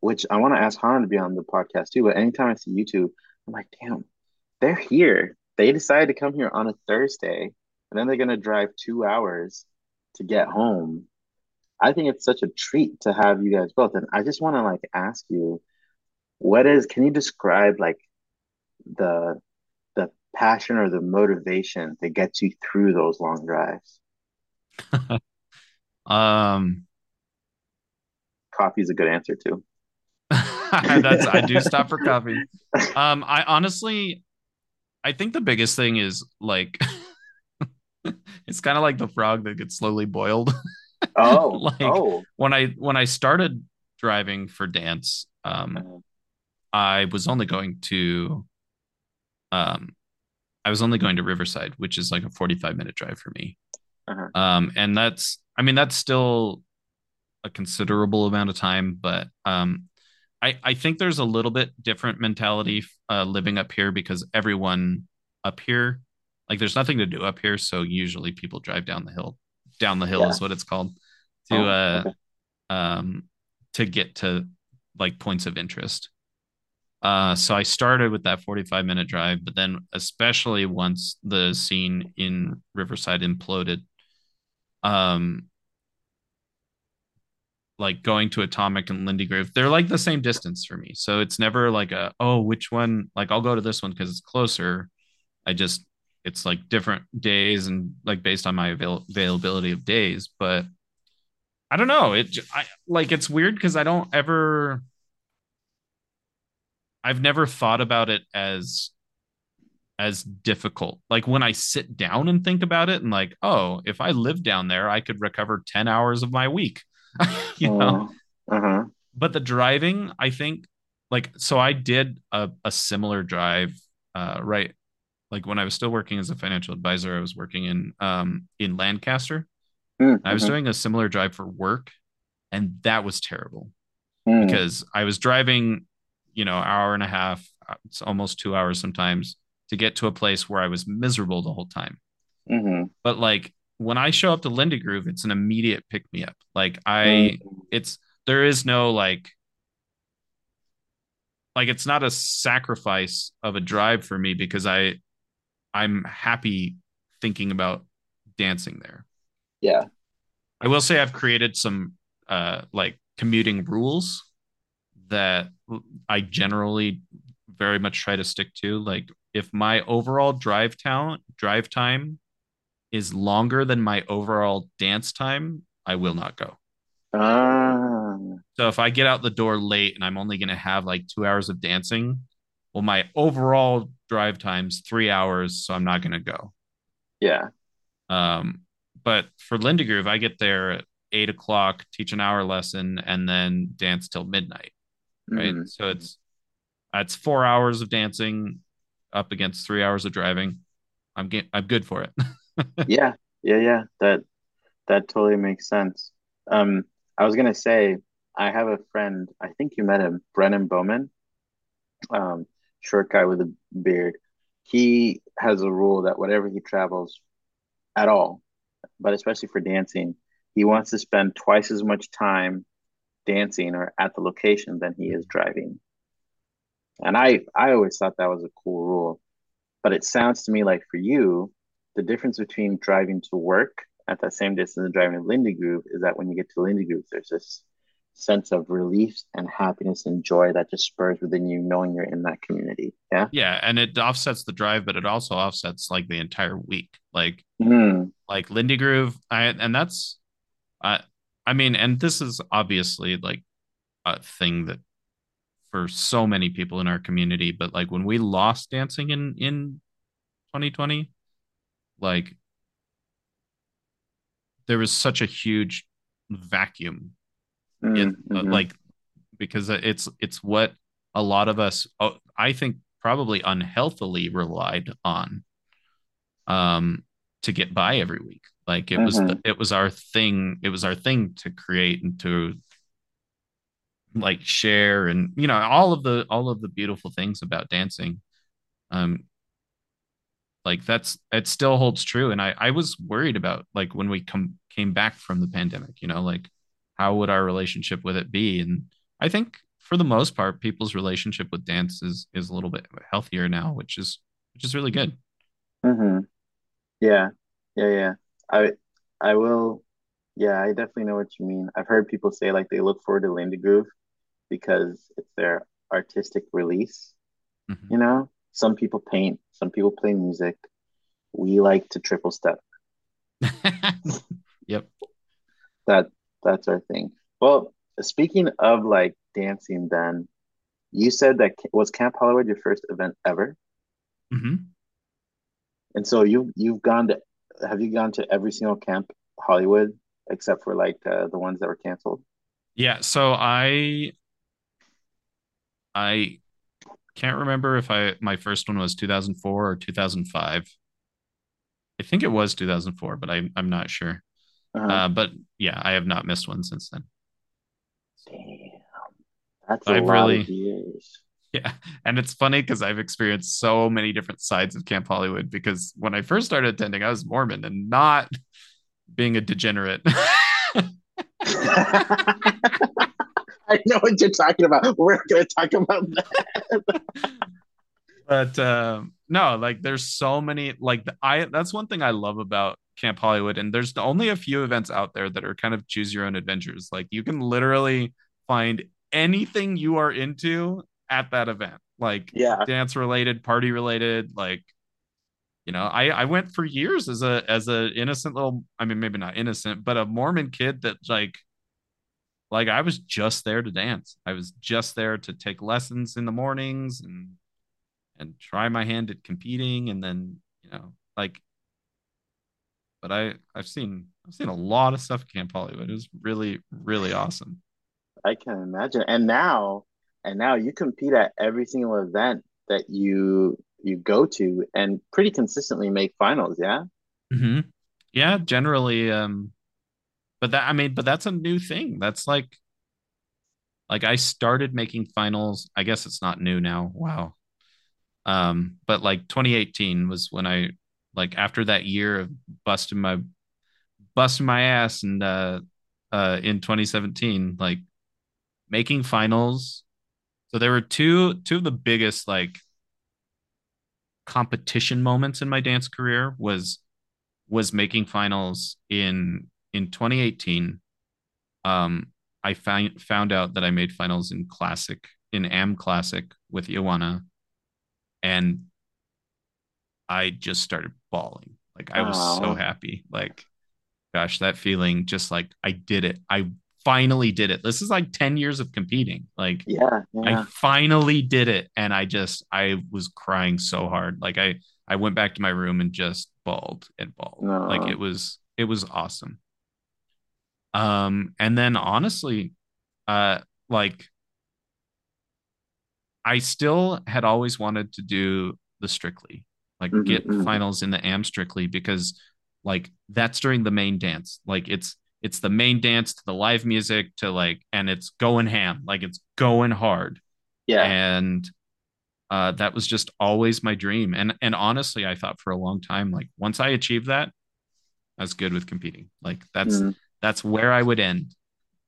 which I want to ask Hana to be on the podcast too, but anytime I see you two, I'm like, damn, they're here. They decided to come here on a Thursday, and then they're gonna drive two hours to get home. I think it's such a treat to have you guys both. And I just want to like ask you, what is, can you describe like the the passion or the motivation that gets you through those long drives? Um, Coffee is a good answer too. that's I do stop for coffee. Um, I honestly, I think the biggest thing is like it's kind of like the frog that gets slowly boiled. Oh, Like oh, when I when I started driving for dance, um, uh, I was only going to um, I was only going to Riverside, which is like a 45 minute drive for me. uh-huh. Um, and that's I mean that's still a considerable amount of time, but um, I I think there's a little bit different mentality uh, living up here because everyone up here, like there's nothing to do up here, so usually people drive down the hill. Down the hill Yeah. is what it's called to Oh, uh okay. um to get to like points of interest. Uh, so I started with that 45 minute drive, but then especially once the scene in Riverside imploded, um, like going to Atomic and Lindy Groove, they're like the same distance for me. So it's never like a, oh, which one? Like I'll go to this one because it's closer. I just, it's like different days and like based on my avail- availability of days. But I don't know. It, I like, it's weird because I don't ever, I've never thought about it as, as difficult. Like when I sit down and think about it and like, oh, if I lived down there, I could recover 10 hours of my week. you know, Uh, uh-huh. but the driving, I think, like, so I did a, a similar drive, uh, right? Like when I was still working as a financial advisor, I was working in um in Lancaster. Mm, I was mhm, doing a similar drive for work, and that was terrible mm, because I was driving, you know, hour and a half, uh, it's almost two hours sometimes to get to a place where I was miserable the whole time. mhm, But like when I show up to Lindy Groove, it's an immediate pick me up. Like I, mm. it's there is no like like it's not a sacrifice of a drive for me because I I'm happy thinking about dancing there. Yeah. I will say I've created some uh like commuting rules that I generally very much try to stick to. Like if my overall drive town drive time is longer than my overall dance time, I will not go. Ah, So if I get out the door late and I'm only going to have like two hours of dancing, well, my overall drive time's three hours, so I'm not gonna go. Yeah. Um, but for Lindy Groove, I get there at eight o'clock, teach an hour lesson, and then dance till midnight. Right. Mhm. So it's it's four hours of dancing up against three hours of driving. I'm get, I'm good for it. Yeah. Yeah. Yeah. That that totally makes sense. Um, I was gonna say I have a friend. I think you met him, Brennan Bowman. Um, short guy with a beard. He has a rule that whatever he travels at all, but especially for dancing, he wants to spend twice as much time dancing or at the location than he is driving. And I I always thought that was a cool rule. But it sounds to me like for you, the difference between driving to work at that same distance and driving to Lindy Groove is that when you get to Lindy Groove, there's this sense of relief and happiness and joy that just spurs within you knowing you're in that community. Yeah. yeah, and it offsets the drive, but it also offsets like the entire week. Like Mm, like Lindy Groove, I and that's I I mean, and this is obviously like a thing that for so many people in our community, but like when we lost dancing in in 2020, like there was such a huge vacuum mm, in uh, hmm like because it's it's what a lot of us oh, I think probably unhealthily relied on um to get by every week. Like it was the, hmm it was our thing, it was our thing to create and to like share and you know all of the all of the beautiful things about dancing. Um like that's it still holds true and I I was worried about like when we come came back from the pandemic, you know, like how would our relationship with it be? And I think for the most part people's relationship with dance is is a little bit healthier now, which is which is really good. hmm Yeah. Yeah. Yeah. I I will. Yeah, I definitely know what you mean. I've heard people say like they look forward to Lindy Groove because it's their artistic release. Mhm. You know, some people paint, some people play music. We like to triple step. Yep. That that's our thing. Well, speaking of like dancing, then you said that was Camp Hollywood your first event ever? Mhm. And so you you've gone to have you gone to every single Camp Hollywood except for like uh, the ones that were canceled? Yeah, so I I can't remember if I my first one was 2004 or 2005. I think it was 2004, but I I'm not sure. Uh-huh. Uh, but yeah, I have not missed one since then. Damn, that's a I've lot of really years. yeah, and it's funny because I've experienced so many different sides of Camp Hollywood because when I first started attending, I was Mormon and not being a degenerate. I know what you're talking about. We're gonna talk about that. but um no like there's so many like the, i that's one thing i love about camp hollywood and there's only a few events out there that are kind of choose your own adventures like you can literally find anything you are into at that event like Yeah. dance related party related like you know i i went for years as a as a innocent little i mean maybe not innocent but a mormon kid that like like i was just there to dance i was just there to take lessons in the mornings and and try my hand at competing and then you know like but i i've seen i've seen a lot of stuff at camp hollywood it was really really awesome I can imagine. And now, and now you compete at every single event that you you go to and pretty consistently make finals, yeah? hmm yeah generally um but that i mean but that's a new thing. That's like like i started making finals. I guess it's not new now. Wow. Um but like 2018 was when i like after that year of busting my busting my ass and uh uh in 2017 like making finals. So there were two two of the biggest like competition moments in my dance career was was making finals in in 2018. Um, I found found out that I made finals in classic in Am Classic with Ioana, and I just started bawling. Like I was so Oh, happy. Like, gosh, that feeling just like I did it. I finally did it. This is like 10 years of competing. Like Yeah, I finally did it and I just I was crying so hard. Like I I went back to my room and just bawled and bawled. Like it was it was awesome. Um and then honestly uh like I still had always wanted to do the Strictly, like hmm get hmm finals in the Am Strictly because like that's during the main dance. Like it's it's the main dance to the live music to like and it's going ham, like it's going hard. Yeah. And uh that was just always my dream. And and honestly, I thought for a long time like once I achieved that, I was good with competing. Like that's hmm that's where I would end.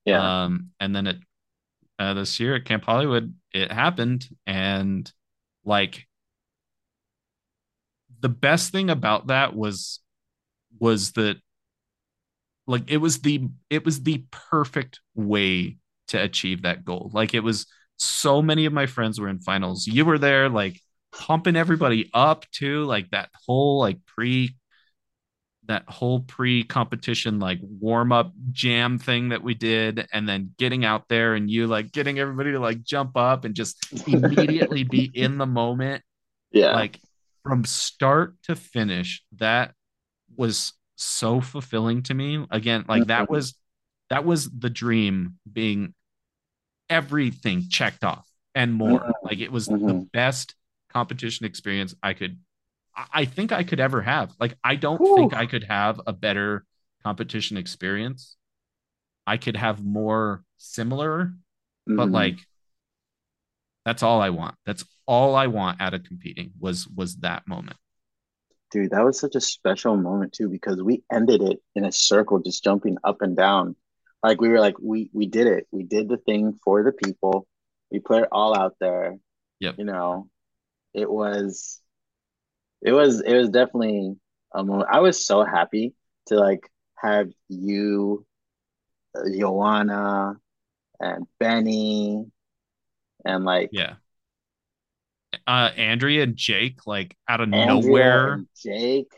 Yeah. Um and then it uh, this year at Camp Hollywood, it happened. And like the best thing about that was was that like it was the it was the perfect way to achieve that goal. Like it was so many of my friends were in finals. You were there like pumping everybody up too, like that whole like pre that whole pre-competition like warm-up jam thing that we did and then getting out there and you like getting everybody to like jump up and just immediately be in the moment Yeah. like from start to finish that was so fulfilling to me. Again like that was that was the dream being everything checked off and more. Like it was the hmm best competition experience i could I think I could ever have. Like, I don't Whew. think I could have a better competition experience. I could have more similar, but hmm like that's all I want. That's all I want out of competing was was that moment. Dude, that was such a special moment too because we ended it in a circle, just jumping up and down. Like we were like, we we did it. We did the thing for the people. We put it all out there. Yep. You know, it was it was it was definitely a moment. I was so happy to like have you, uh, Ioana, and Benny, and like Yeah. Uh Andrea and Jake like out of Andrea nowhere. Jake.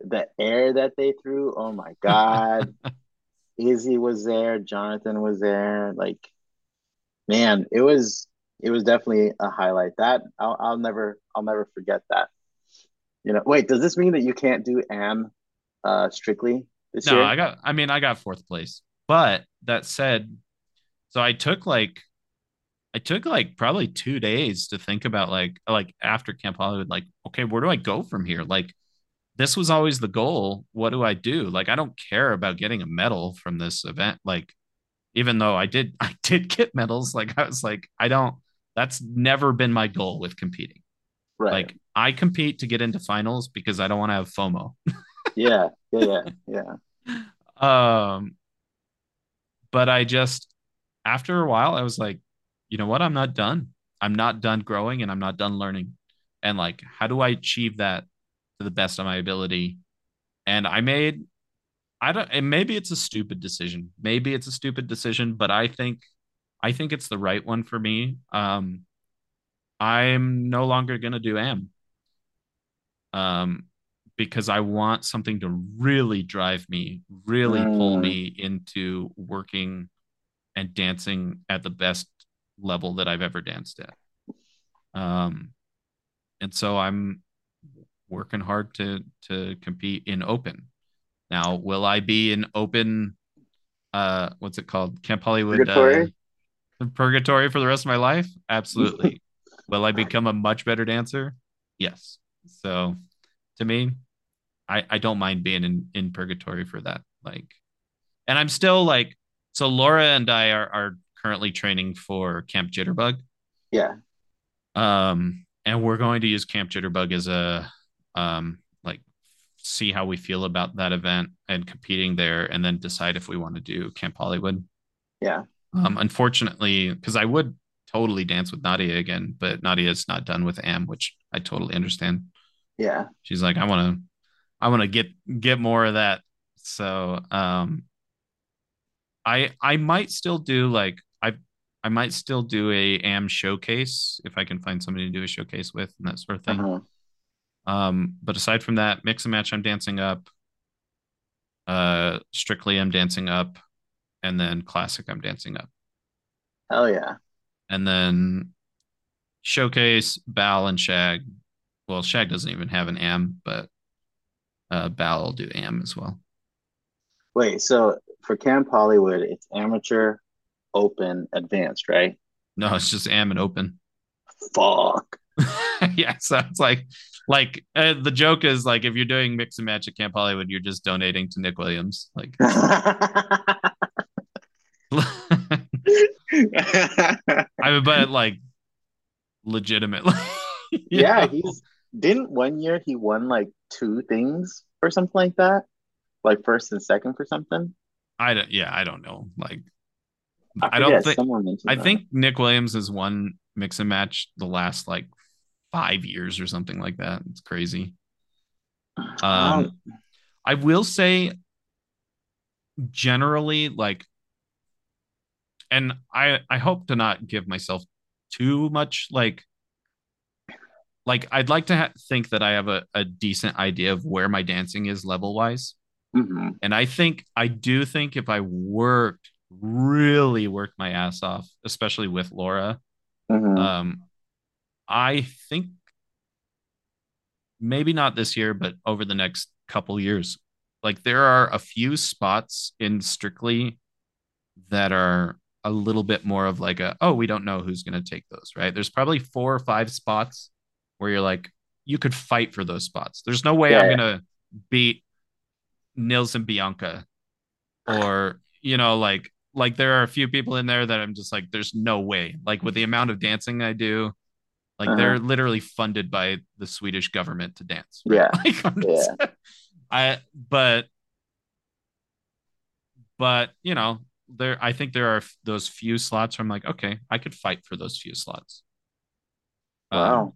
The air that they threw, oh my God. Izzy was there, Jonathan was there. Like, man, it was it was definitely a highlight. That I'll I'll never I'll never forget that. You know, wait, does this mean that you can't do Am uh strictly this No, year? I got I mean I got fourth place. But that said, so I took like I took like probably two days to think about like like after Camp Hollywood, like, okay, where do I go from here? Like this was always the goal. What do I do? Like I don't care about getting a medal from this event. Like even though I did I did get medals, like I was like, I don't that's never been my goal with competing. Right. Like I compete to get into finals because I don't want to have FOMO. Yeah. Yeah. Yeah. Yeah. Um, but I just after a while I was like, you know what? I'm not done. I'm not done growing and I'm not done learning. And like, how do I achieve that to the best of my ability? And I made I don't and maybe it's a stupid decision. Maybe it's a stupid decision, but I think I think it's the right one for me. Um I'm no longer gonna do AM. Um because I want something to really drive me, really pull Mm, me into working and dancing at the best level that I've ever danced at. Um, and so I'm working hard to to compete in open. Now, will I be in open? Uh, what's it called? Camp Hollywood uh, purgatory? purgatory for the rest of my life? Absolutely. Will I become a much better dancer? Yes. So, to me, I I don't mind being in in purgatory for that. Like, and I'm still like, so Laura and I are are currently training for Camp Jitterbug. Yeah. Um, and we're going to use Camp Jitterbug as a um like see how we feel about that event and competing there and then decide if we want to do Camp Hollywood. Yeah. Um, unfortunately, because I would totally dance with Nadia again, but Nadia's not done with Am, which I totally understand. Yeah. She's like, I want to, I want to get get more of that. So, um, I I might still do like I I might still do a am showcase if I can find somebody to do a showcase with and that sort of thing. Uh-huh. Um, but aside from that, mix and match, I'm dancing up. Uh, strictly, I'm dancing up. and then classic I'm dancing up. Hell yeah. And then showcase, Bal and Shag. Well, Shag doesn't even have an AM, but uh Bal will do AM as well. Wait, so for Camp Hollywood, it's amateur, open, advanced, right? No, it's just AM and open. Fuck. yeah, so it's like like uh, the joke is like if you're doing mix and match at Camp Hollywood, you're just donating to Nick Williams. Like I mean, but like legitimately. yeah, know? he's didn't one year he won like two things or something like that, like first and second for something. I don't. Yeah, I don't know. Like, I, I don't think. I that. think Nick Williams has won mix and match the last like five years or something like that. It's crazy. Um, I will say, generally, like and I I hope to not give myself too much like like I'd like to ha- think that I have a, a decent idea of where my dancing is level wise. Mm-hmm. And I think I do think if I worked really worked my ass off, especially with Laura, mm-hmm. um, I think maybe not this year, but over the next couple years, like there are a few spots in Strictly that are a little bit more of like a oh we don't know who's going to take those right there's probably four or five spots where you're like you could fight for those spots there's no way yeah, i'm yeah. going to beat nils and bianca or you know like like there are a few people in there that i'm just like there's no way like with the amount of dancing i do like uh-huh. they're literally funded by the swedish government to dance right? yeah like, yeah i but but you know there I think there are those few slots where I'm like, okay, I could fight for those few slots. Wow. Um,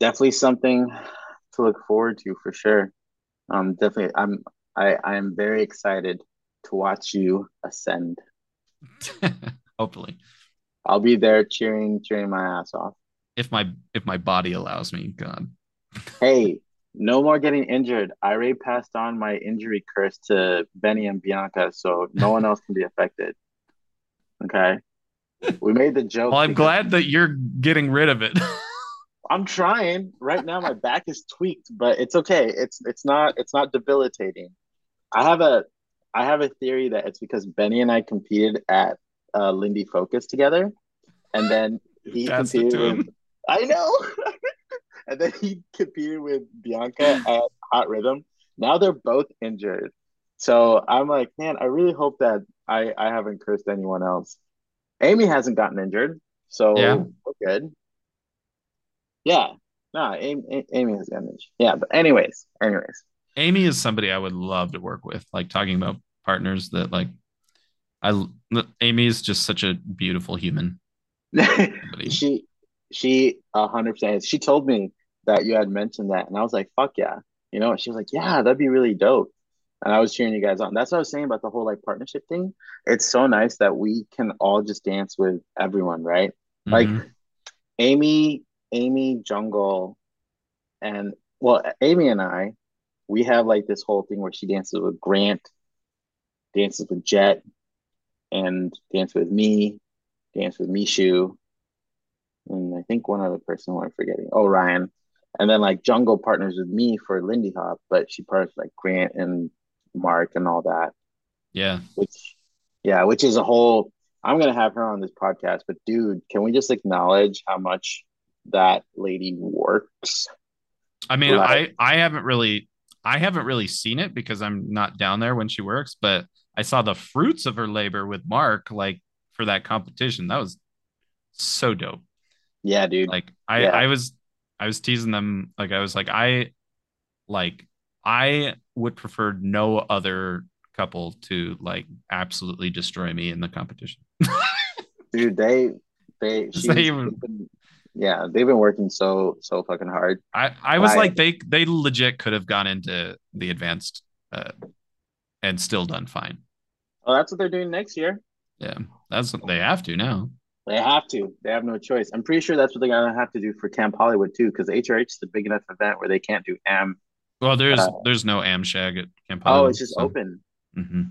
definitely something to look forward to for sure. Um definitely I'm I I'm very excited to watch you ascend. Hopefully. I'll be there cheering cheering my ass off. If my if my body allows me, God. hey, no more getting injured. I already passed on my injury curse to Benny and Bianca, so no one else can be affected. Okay. We made the joke. Well, I'm glad that you're getting rid of it. I'm trying. Right now my back is tweaked, but it's okay. It's it's not it's not debilitating. I have a I have a theory that it's because Benny and I competed at uh, Lindy Focus together, and then he competed. I know. and then he competed with Bianca at Hot Rhythm. Now they're both injured. So I'm like, man, I really hope that I, I haven't cursed anyone else. Amy hasn't gotten injured, so yeah. we're good. Yeah. No, Amy, Amy has gotten injured. Yeah, but anyways, anyways. Amy is somebody I would love to work with. Like talking about partners that like I Amy is just such a beautiful human. she she a hundred percent. She told me that you had mentioned that, and I was like, "Fuck yeah!" You know, she was like, "Yeah, that'd be really dope." And I was cheering you guys on. That's what I was saying about the whole like partnership thing. It's so nice that we can all just dance with everyone, right? Mm-hmm. Like Amy, Amy, Jungle, and well, Amy and I, we have like this whole thing where she dances with Grant, dances with Jet, and dance with me, dance with Mishu, and I think one other person who I'm forgetting. Oh, Ryan. And then like Jungle partners with me for Lindy Hop, but she partners like Grant and Mark and all that. Yeah. Which, yeah, which is a whole. I'm gonna have her on this podcast, but dude, can we just acknowledge how much that lady works? I mean, like, I I haven't really I haven't really seen it because I'm not down there when she works, but I saw the fruits of her labor with Mark, like for that competition. That was so dope. Yeah, dude. Like I yeah. I was I was teasing them like I was like I like I would prefer no other couple to like absolutely destroy me in the competition. dude, they they been, yeah, they've been working so so fucking hard. I I was I, like they they legit could have gone into the advanced uh and still done fine. Oh, that's what they're doing next year. Yeah, that's what they have to now. They have to. They have no choice. I'm pretty sure that's what they're gonna have to do for Camp Hollywood too, because HRH is a big enough event where they can't do AM. Well, there's uh, there's no AM shag at Camp Hollywood. Oh, it's just so. open. Mm-hmm.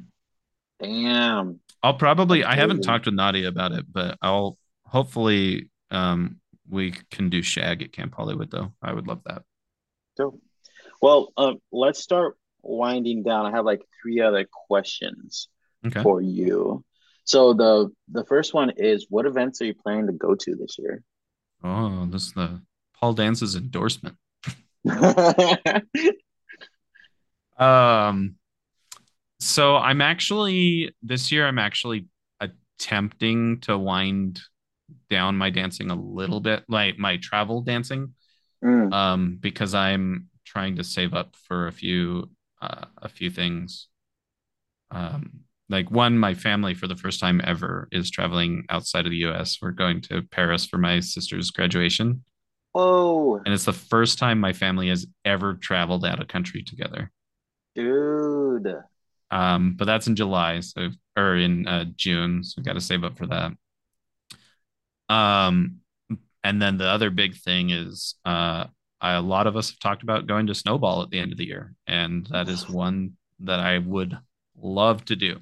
Damn. I'll probably I haven't talked with Nadia about it, but I'll hopefully um we can do shag at Camp Hollywood though. I would love that. So, well, um, let's start winding down. I have like three other questions Okay. for you. So the the first one is, what events are you planning to go to this year? Oh, this is the Paul Dance's endorsement. Um so I'm actually this year I'm actually attempting to wind down my dancing a little bit, like my travel dancing, Mm. um, because I'm trying to save up for a few uh, a few things. Um, like one, my family for the first time ever is traveling outside of the US. We're going to Paris for my sister's graduation, Oh, and it's the first time my family has ever traveled out of country together. dude. Um, but that's in July, so or in uh, June, so we've got to save up for that. Um, and then the other big thing is uh, a lot of us have talked about going to Snowball at the end of the year, and that is one that I would love to do.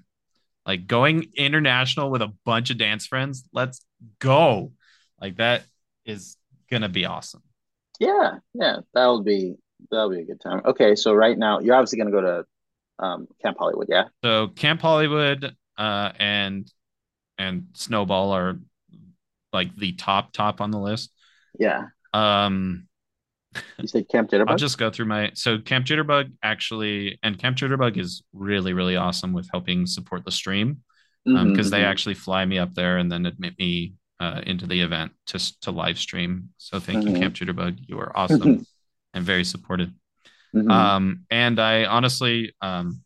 Like going international with a bunch of dance friends. Let's go. Like that is gonna be awesome. Yeah, yeah, that'll be that'll be a good time. Okay, so right now you're obviously gonna go to um Camp Hollywood, yeah? So Camp Hollywood uh, and and Snowball are like the top top on the list. Yeah. Um, You said Camp I'll just go through my so Camp Jitterbug actually, and Camp Jitterbug is really really awesome with helping support the stream, um, Mm-hmm, because they mm-hmm, actually fly me up there and then admit me uh into the event to to live stream. So thank you, mm-hmm. Camp Jitterbug. You are awesome and very supportive. mm-hmm. Um, and I honestly um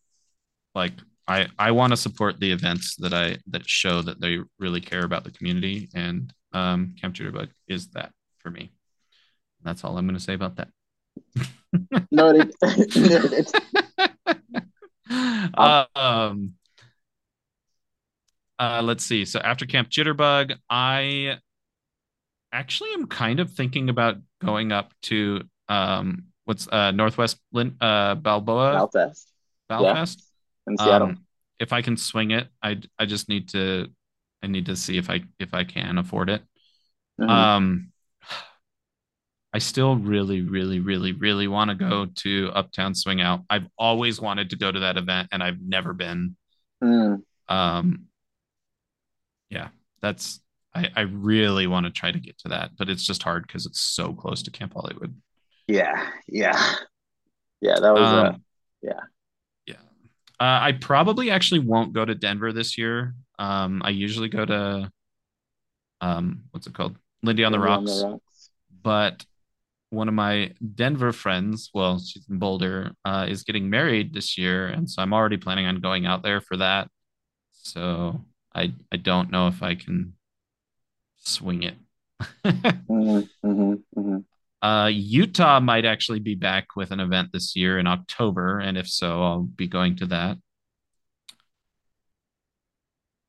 like I I want to support the events that I that show that they really care about the community, and um, Camp Jitterbug is that for me. That's all I'm going to say about that. Noted. Noted. Um, uh, let's see. So after Camp Jitterbug, I actually am kind of thinking about going up to um, what's uh, Northwest Lin- uh, Balboa Malfest. Yeah, in Seattle. Um, if I can swing it, I I just need to I need to see if I if I can afford it. Mm-hmm. Um, I still really, really, really, really want to go to Uptown Swing Out. I've always wanted to go to that event and I've never been. Mm. Um, yeah, that's I, I really want to try to get to that, but it's just hard because it's so close to Camp Hollywood. Yeah, yeah, yeah. That was uh Um, yeah. yeah. Uh, I probably actually won't go to Denver this year. Um, I usually go to um, what's it called? Lindy on the Lindy on the Rocks, Rocks. but one of my Denver friends, well, she's in Boulder, uh, is getting married this year, and so I'm already planning on going out there for that. So I I don't know if I can swing it. Mm-hmm, mm-hmm, mm-hmm. uh, Utah might actually be back with an event this year in October, and if so, I'll be going to that.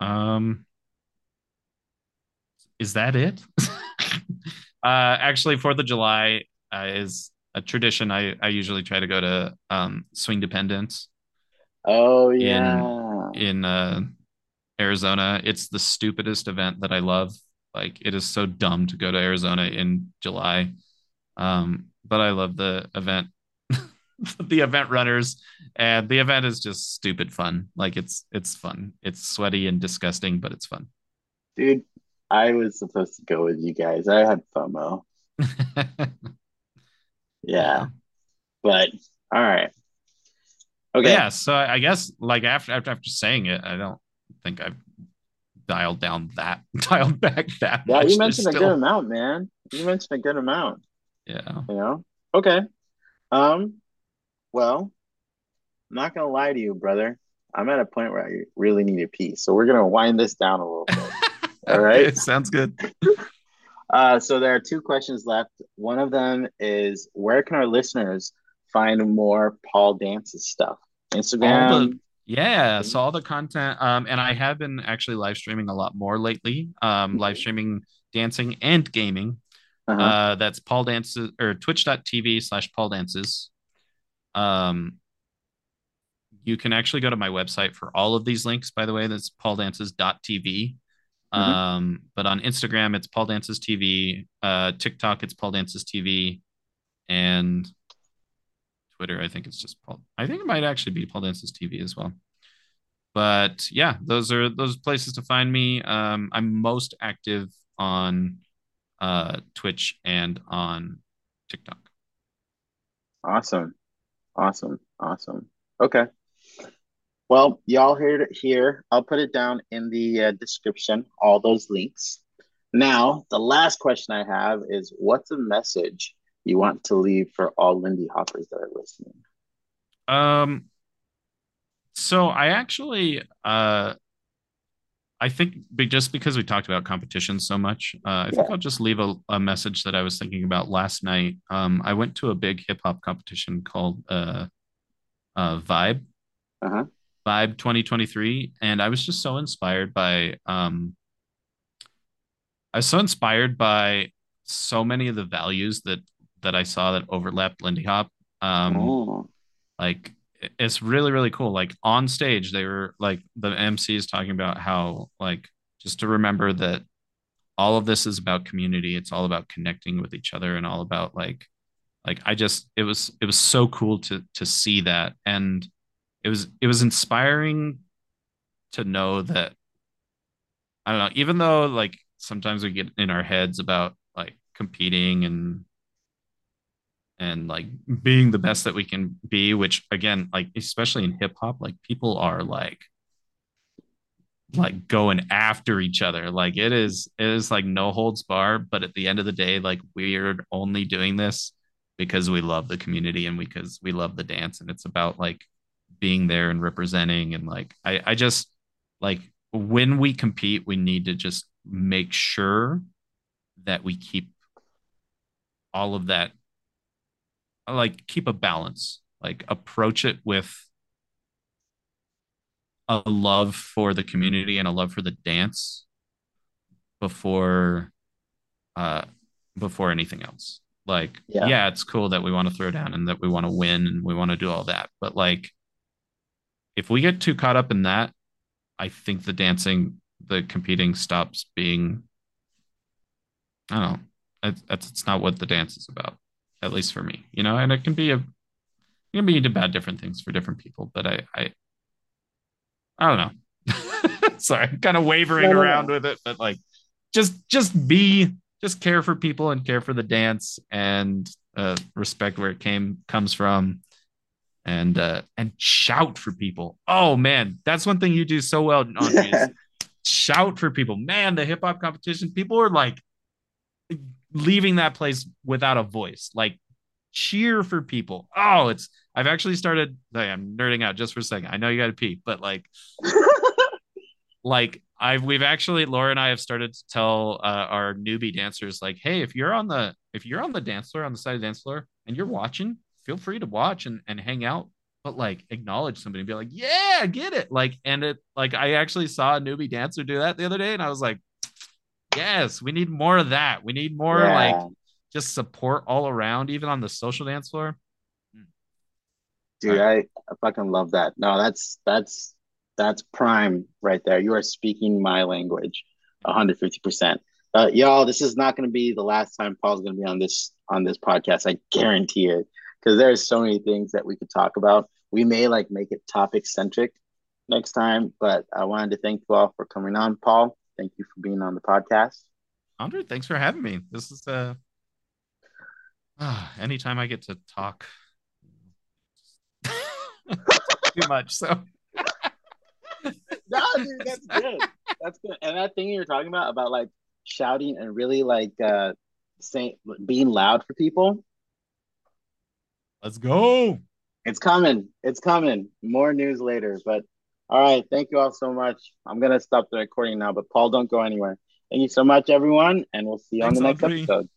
Um, is that it? uh, actually, Fourth of July uh, is a tradition. I I usually try to go to um, Swing Dependence Oh in yeah. in uh, Arizona. It's the stupidest event that I love. Like it is so dumb to go to Arizona in July. Um, but I love the event, the event runners, and the event is just stupid fun. Like it's it's fun. It's sweaty and disgusting, but it's fun. Dude, I was supposed to go with you guys. I had FOMO. yeah. Yeah, but all right. Okay. yeah, so I guess like after after after saying it, I don't think I've dialed down that dialed back that Yeah, you much. There's mentioned a good amount, man. You mentioned a good amount, yeah. you know? Okay. Um, well, I'm not gonna lie to you, brother. I'm at a point where I really need a pee. So we're gonna wind this down a little bit. All right. okay, sounds good. Uh, so there are two questions left. One of them is where can our listeners find more Paul Dance's stuff? All the Instagram. yeah, so all the content um and I have been actually live streaming a lot more lately. Um live streaming dancing and gaming. Uh-huh. Uh that's Paul Dances or twitch.tv slash Paul Dances. Um you can actually go to my website for all of these links, by the way. That's pauldances.tv. Mm-hmm. Um, but on Instagram, it's Paul Dances TV. Uh, TikTok, it's Paul Dances TV. And Twitter, I think it's just Paul. I think it might actually be Paul Dances TV as well. But yeah, those are those places to find me. Um, I'm most active on uh, Twitch and on TikTok. Awesome. Awesome. Awesome. Okay. Well, y'all heard it here. I'll put it down in the uh, description, all those links. Now, the last question I have is what's a message you want to leave for all Lindy Hoppers that are listening? Um, so I actually, uh, I think just because we talked about competition so much, uh, I think I'll just leave a, a, message that I was thinking about last night. Um, I went to a big hip hop competition called uh, uh, Vibe, uh-huh. Vibe 2023, and I was just so inspired by. Um, I was so inspired by so many of the values that that I saw that overlapped Lindy Hop. Um, oh. Like it's really really cool. Like on stage, they were like the MC is talking about how like just to remember that all of this is about community. It's all about connecting with each other and all about like like I just it was it was so cool to to see that and it was it was inspiring to know that I don't know even though like sometimes we get in our heads about like competing and and like being the best that we can be which again like especially in hip hop like people are like like going after each other. Like it is it is like no holds bar but at the end of the day like we're only doing this because we love the community and because we love the dance. And it's about like being there and representing and like I I just like when we compete we need to just make sure that we keep all of that like keep a balance like approach it with a love for the community and a love for the dance before uh before anything else. Like yeah, yeah it's cool that we want to throw down and that we want to win and we want to do all that but like if we get too caught up in that i think the dancing the competing stops being i don't know it's, it's not what the dance is about at least for me, you know, and it can be a it can be into bad different things for different people, but I I I don't know. Sorry, I'm kind of wavering no, around no. with it, but like just just be just care for people and care for the dance and uh, respect where it came comes from and uh and shout for people. Oh man, that's one thing you do so well, shout for people. Man, the hip hop competition, people are like leaving that place without a voice. Like cheer for people. Oh, it's I've actually started I'm nerding out just for a second. I know you gotta pee, but like like I've we've actually Laura and I have started to tell uh, our newbie dancers like, hey, if you're on the if you're on the dance floor on the side of the dance floor and you're watching, feel free to watch and, and hang out. But like acknowledge somebody and be like, yeah, get it. Like, and it like I actually saw a newbie dancer do that the other day, and I was like, Yes, we need more of that. We need more yeah. like just support all around, even on the social dance floor. Dude, I, I fucking love that. No, that's that's that's prime right there. You are speaking my language, 150 percent. Uh, y'all, this is not going to be the last time Paul's going to be on this on this podcast. I guarantee it, because there's so many things that we could talk about. We may like make it topic centric next time, but I wanted to thank you all for coming on, Paul. Thank you for being on the podcast. Andre, thanks for having me. This is uh, uh anytime I get to talk too much. So no, dude, that's good. That's good. And that thing you're talking about about like shouting and really like uh saying being loud for people. Let's go. It's coming. It's coming. More news later, but all right. Thank you all so much. I'm going to stop the recording now, but Paul, don't go anywhere. Thank you so much, everyone, and we'll see you Thanks, on the next episode.